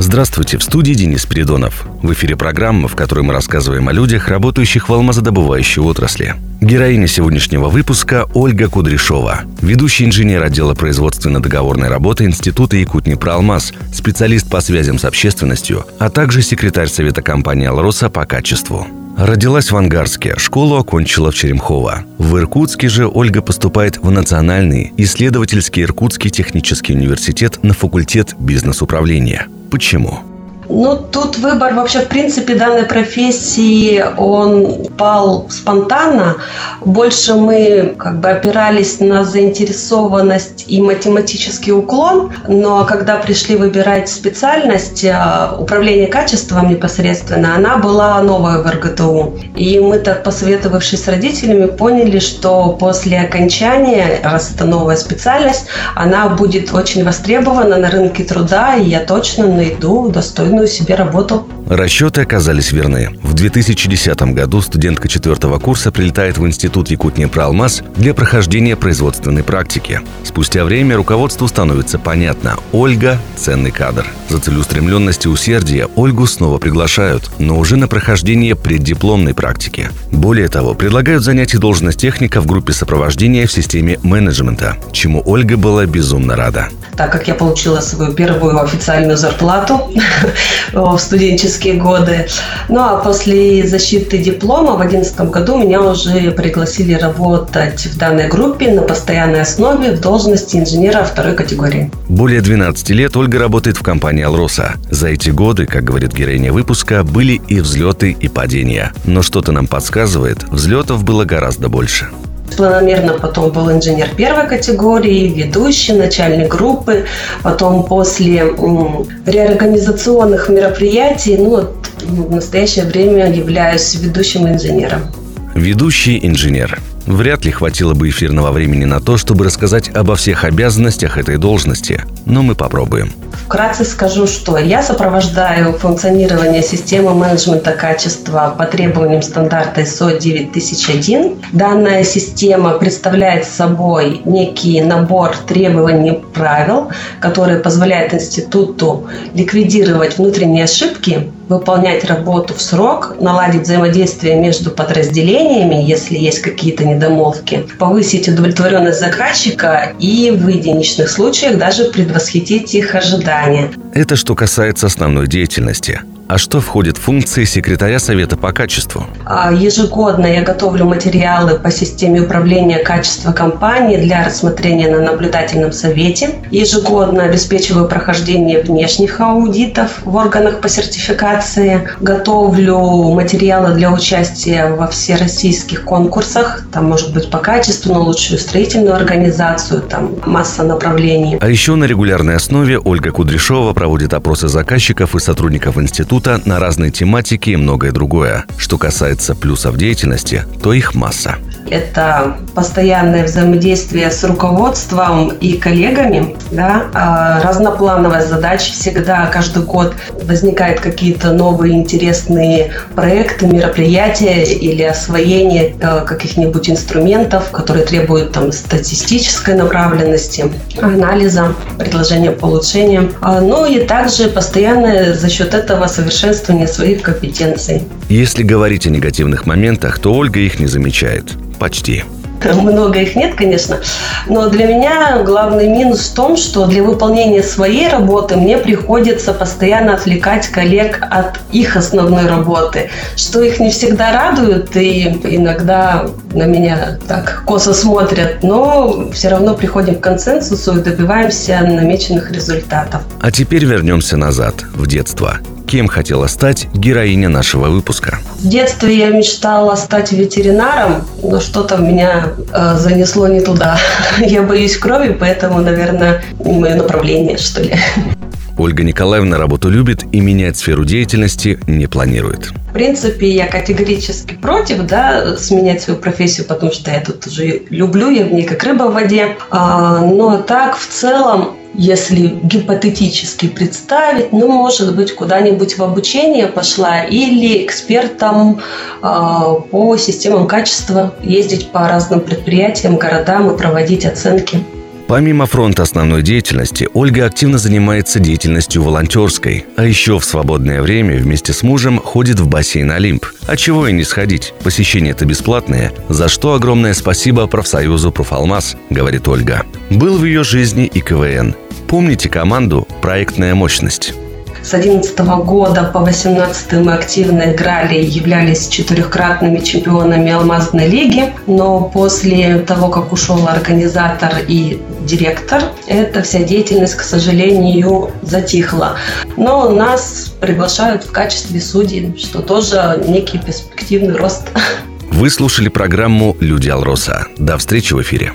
Здравствуйте, в студии Денис Передонов. В эфире программа, в которой мы рассказываем о людях, работающих в алмазодобывающей отрасли. Героиня сегодняшнего выпуска – Ольга Кудряшова, ведущий инженер отдела производственно-договорной работы Института Якутни Проалмаз, специалист по связям с общественностью, а также секретарь Совета компании «Алроса» по качеству. Родилась в Ангарске, школу окончила в Черемхово. В Иркутске же Ольга поступает в Национальный исследовательский Иркутский технический университет на факультет бизнес-управления – Почему? Ну, тут выбор вообще, в принципе, данной профессии, он пал спонтанно. Больше мы как бы опирались на заинтересованность и математический уклон. Но когда пришли выбирать специальность, а, управление качеством непосредственно, она была новая в РГТУ. И мы так, посоветовавшись с родителями, поняли, что после окончания, раз это новая специальность, она будет очень востребована на рынке труда, и я точно найду достойную нужную себе работу. Расчеты оказались верны. В 2010 году студентка четвертого курса прилетает в Институт Якутния-Проалмаз для прохождения производственной практики. Спустя время руководству становится понятно – Ольга – ценный кадр. За целеустремленность и усердие Ольгу снова приглашают, но уже на прохождение преддипломной практики. Более того, предлагают занять и должность техника в группе сопровождения в системе менеджмента, чему Ольга была безумно рада так как я получила свою первую официальную зарплату в студенческие годы. Ну а после защиты диплома в 2011 году меня уже пригласили работать в данной группе на постоянной основе в должности инженера второй категории. Более 12 лет Ольга работает в компании «Алроса». За эти годы, как говорит героиня выпуска, были и взлеты, и падения. Но что-то нам подсказывает, взлетов было гораздо больше. Планомерно потом был инженер первой категории, ведущий, начальник группы. Потом после реорганизационных мероприятий, ну, в настоящее время являюсь ведущим инженером. Ведущий инженер. Вряд ли хватило бы эфирного времени на то, чтобы рассказать обо всех обязанностях этой должности, но мы попробуем. Вкратце скажу, что я сопровождаю функционирование системы менеджмента качества по требованиям стандарта ISO 9001. Данная система представляет собой некий набор требований правил, которые позволяют институту ликвидировать внутренние ошибки выполнять работу в срок, наладить взаимодействие между подразделениями, если есть какие-то недомолвки, повысить удовлетворенность заказчика и в единичных случаях даже предвосхитить их ожидания. Это что касается основной деятельности. А что входит в функции секретаря Совета по качеству? А, ежегодно я готовлю материалы по системе управления качества компании для рассмотрения на наблюдательном совете. Ежегодно обеспечиваю прохождение внешних аудитов в органах по сертификации. Готовлю материалы для участия во всероссийских конкурсах. Там может быть по качеству, на лучшую строительную организацию, там масса направлений. А еще на регулярной основе Ольга Кудряшова проводит опросы заказчиков и сотрудников института института на разные тематики и многое другое. Что касается плюсов деятельности, то их масса. Это постоянное взаимодействие с руководством и коллегами, да, а разноплановая задача всегда, каждый год возникают какие-то новые интересные проекты, мероприятия или освоение э, каких-нибудь инструментов, которые требуют там статистической направленности, анализа, предложения по улучшениям. А, ну и также постоянное за счет этого совершенно совершенствования своих компетенций. Если говорить о негативных моментах, то Ольга их не замечает. Почти. Много их нет, конечно. Но для меня главный минус в том, что для выполнения своей работы мне приходится постоянно отвлекать коллег от их основной работы, что их не всегда радует и иногда на меня так косо смотрят, но все равно приходим к консенсусу и добиваемся намеченных результатов. А теперь вернемся назад, в детство. Кем хотела стать героиня нашего выпуска? В детстве я мечтала стать ветеринаром, но что-то меня э, занесло не туда. Я боюсь крови, поэтому, наверное, не мое направление, что ли. Ольга Николаевна работу любит и менять сферу деятельности не планирует. В принципе, я категорически против да, сменять свою профессию, потому что я тут уже люблю, я в ней как рыба в воде. А, но так, в целом, если гипотетически представить, ну, может быть, куда-нибудь в обучение пошла или экспертом э, по системам качества ездить по разным предприятиям, городам и проводить оценки. Помимо фронта основной деятельности, Ольга активно занимается деятельностью волонтерской, а еще в свободное время вместе с мужем ходит в бассейн «Олимп». А чего и не сходить, посещение это бесплатное, за что огромное спасибо профсоюзу «Профалмаз», говорит Ольга. Был в ее жизни и КВН. Помните команду «Проектная мощность»? С 2011 года по 2018 мы активно играли и являлись четырехкратными чемпионами Алмазной лиги. Но после того, как ушел организатор и директор, эта вся деятельность, к сожалению, затихла. Но нас приглашают в качестве судей, что тоже некий перспективный рост. Вы слушали программу «Люди Алроса». До встречи в эфире.